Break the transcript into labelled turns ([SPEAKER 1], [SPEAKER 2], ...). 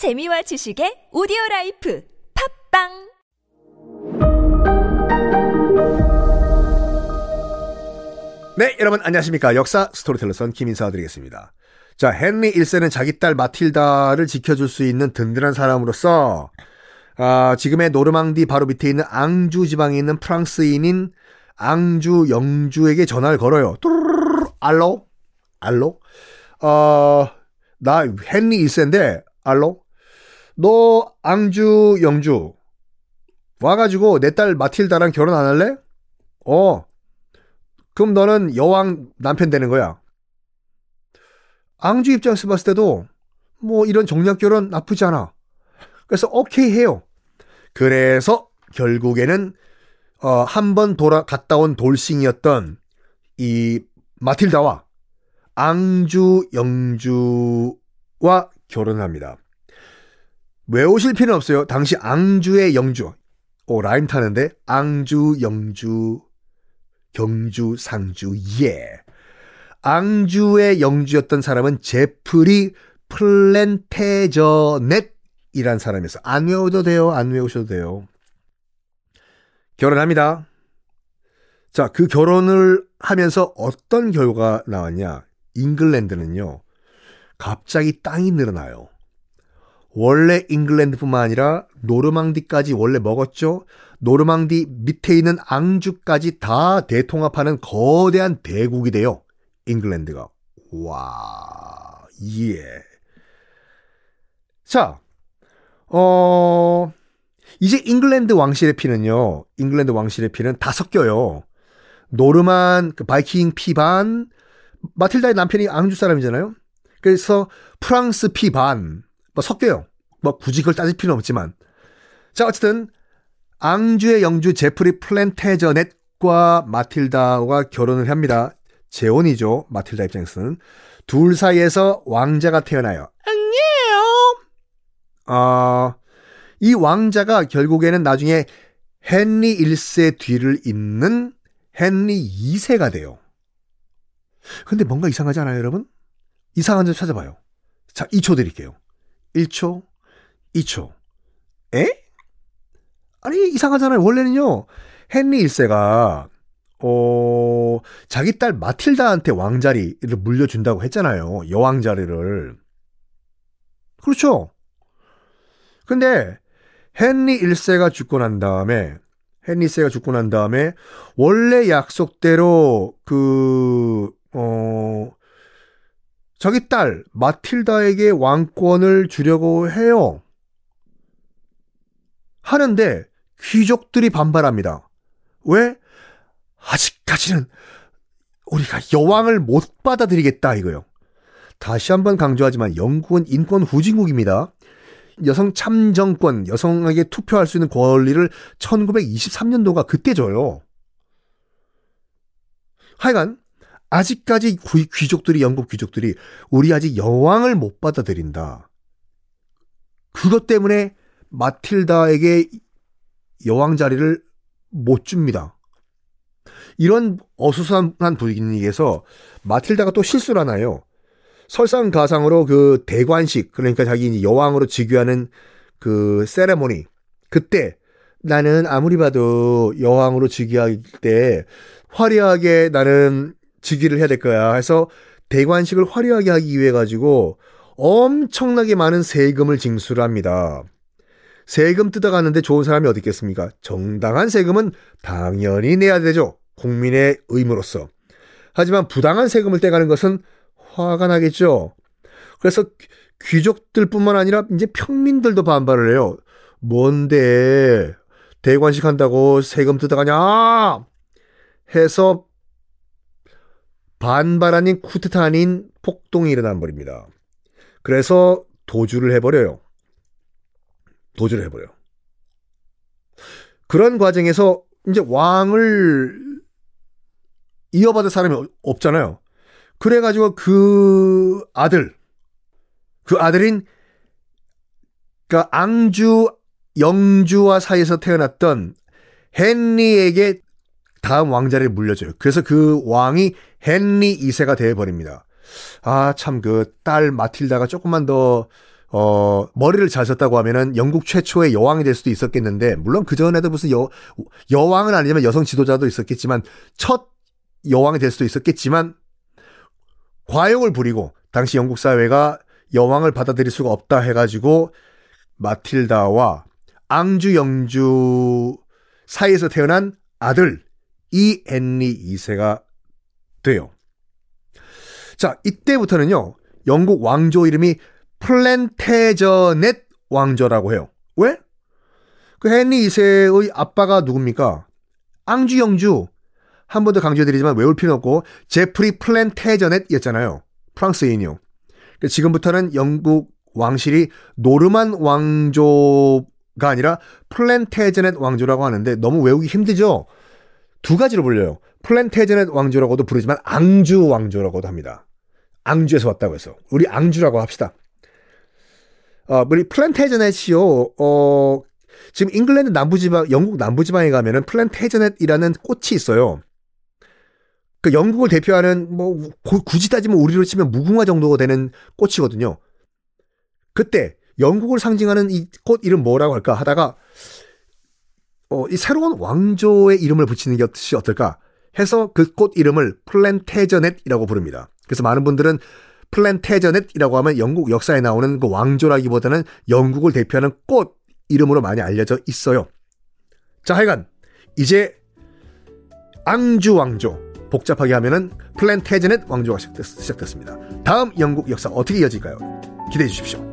[SPEAKER 1] 재미와 지식의 오디오 라이프 팟빵
[SPEAKER 2] 네, 여러분 안녕하십니까. 역사 스토리텔러 썬킴 인사 드리겠습니다. 자, 헨리 1세는 자기 딸 마틸다를 지켜줄 수 있는 든든한 사람으로서 아, 지금의 노르망디 바로 밑에 있는 앙주 지방에 있는 프랑스인인 앙주 영주에게 전화를 걸어요. 뚜루루루 Allô? 알로? 어, 나 헨리 1세인데 알로? 너 앙주 영주 와가지고 내 딸 마틸다랑 결혼 안 할래? 어. 그럼 너는 여왕 남편 되는 거야. 앙주 입장에서 봤을 때도 뭐 이런 정략 결혼 나쁘지 않아. 그래서 오케이 해요. 그래서 결국에는 어, 한 번 돌아 갔다 온 돌싱이었던 이 마틸다와 앙주 영주와 결혼합니다. 외우실 필요는 없어요. 당시 앙주의 영주. 오, 라임 타는데 앙주 영주 경주 상주 예. 앙주의 영주였던 사람은 제프리 플랜테저넷이란 사람이었어. 안 외워도 돼요. 안 외우셔도 돼요. 결혼합니다. 자, 그 결혼을 하면서 어떤 결과가 나왔냐? 잉글랜드는요. 갑자기 땅이 늘어나요. 원래 잉글랜드뿐만 아니라 노르망디까지 원래 먹었죠. 노르망디 밑에 있는 앙주까지 다 대통합하는 거대한 대국이 돼요. 잉글랜드가. 와, 예. 자, 어, 이제 잉글랜드 왕실의 피는요, 잉글랜드 왕실의 피는 다 섞여요. 노르만, 그 바이킹 피 반, 마틸다의 남편이 앙주 사람이잖아요? 그래서 프랑스 피 반, 뭐 섞여요. 뭐 굳이 그걸 따질 필요는 없지만. 자, 어쨌든, 앙주의 영주 제프리 플랜테저넷과 마틸다와 결혼을 합니다. 재혼이죠. 마틸다 입장에서는. 둘 사이에서 왕자가 태어나요. 안녕! 아, 이 왕자가 결국에는 나중에 헨리 1세 뒤를 잇는 헨리 2세가 돼요. 근데 뭔가 이상하지 않아요, 여러분? 이상한 점 찾아봐요. 자, 2초 드릴게요. 1초, 2초. 에? 아니, 이상하잖아요. 원래는요, 헨리 1세가, 어, 자기 딸 마틸다한테 왕자리를 물려준다고 했잖아요. 여왕 자리를. 그렇죠. 근데, 헨리 1세가 죽고 난 다음에, 헨리 1세가 죽고 난 다음에, 원래 약속대로, 그, 어, 자기 딸 마틸다에게 왕권을 주려고 해요. 하는데 귀족들이 반발합니다. 왜? 아직까지는 우리가 여왕을 못 받아들이겠다 이거요. 다시 한번 강조하지만 영국은 인권 후진국입니다. 여성 참정권, 여성에게 투표할 수 있는 권리를 1923년도가 그때 줘요. 하여간 아직까지 귀족들이 영국 귀족들이 우리 아직 여왕을 못 받아들인다. 그것 때문에 마틸다에게 여왕 자리를 못 줍니다. 이런 어수선한 분위기에서 마틸다가 또 실수를 하나요. 설상가상으로 그 대관식 그러니까 자기 여왕으로 즉위하는 그 세레모니 그때 나는 아무리 봐도 여왕으로 즉위할 때 화려하게 나는 즉위를 해야 될 거야. 해서 대관식을 화려하게 하기 위해 가지고 엄청나게 많은 세금을 징수를 합니다. 세금 뜯어가는데 좋은 사람이 어디 있겠습니까? 정당한 세금은 당연히 내야 되죠. 국민의 의무로서. 하지만 부당한 세금을 떼가는 것은 화가 나겠죠. 그래서 귀족들뿐만 아니라 이제 평민들도 반발을 해요. 뭔데 대관식 한다고 세금 뜯어가냐? 해서 반발 아닌 쿠데타 아닌 폭동이 일어난 버립니다. 그래서 도주를 해버려요. 도주를 해버려요. 그런 과정에서 이제 왕을 이어받을 사람이 없잖아요. 그래가지고 그 아들, 그 아들인, 그 앙주, 영주와 사이에서 태어났던 헨리에게 다음 왕자를 물려줘요. 그래서 그 왕이 헨리 2세가 되어버립니다. 아, 참, 그 딸 마틸다가 조금만 더, 어, 머리를 잘 썼다고 하면은 영국 최초의 여왕이 될 수도 있었겠는데, 물론 그전에도 무슨 여, 여왕은 아니지만 여성 지도자도 있었겠지만, 첫 여왕이 될 수도 있었겠지만, 과욕을 부리고, 당시 영국 사회가 여왕을 받아들일 수가 없다 해가지고, 마틸다와 앙주 영주 사이에서 태어난 아들, 이 헨리 2세가 돼요. 자, 이때부터는요, 영국 왕조 이름이 플랜테저넷 왕조라고 해요. 왜? 그 헨리 2세의 아빠가 누굽니까? 앙주 영주. 한 번 더 강조해드리지만 외울 필요 없고, 제프리 플랜테저넷이었잖아요. 프랑스인이요. 그러니까 지금부터는 영국 왕실이 노르만 왕조가 아니라 플랜테저넷 왕조라고 하는데 너무 외우기 힘들죠? 두 가지로 불려요. 플랜테저넷 왕조라고도 부르지만 앙주 왕조라고도 합니다. 앙주에서 왔다고 해서. 우리 앙주라고 합시다. 어, 우리 플랜테저넷이요, 어, 지금 잉글랜드 남부지방, 영국 남부지방에 가면은 플랜테저넷이라는 꽃이 있어요. 그 영국을 대표하는 뭐 굳이 따지면 우리로 치면 무궁화 정도가 되는 꽃이거든요. 그때 영국을 상징하는 이 꽃 이름 뭐라고 할까 하다가 어, 이 새로운 왕조의 이름을 붙이는 것이 어떨까 해서 그 꽃 이름을 플랜테저넷이라고 부릅니다. 그래서 많은 분들은 플랜테저넷이라고 하면 영국 역사에 나오는 그 왕조라기보다는 영국을 대표하는 꽃 이름으로 많이 알려져 있어요. 자, 하여간 이제 앙주 왕조 복잡하게 하면은 플랜테저넷 왕조가 시작됐, 습니다 다음 영국 역사 어떻게 이어질까요? 기대해 주십시오.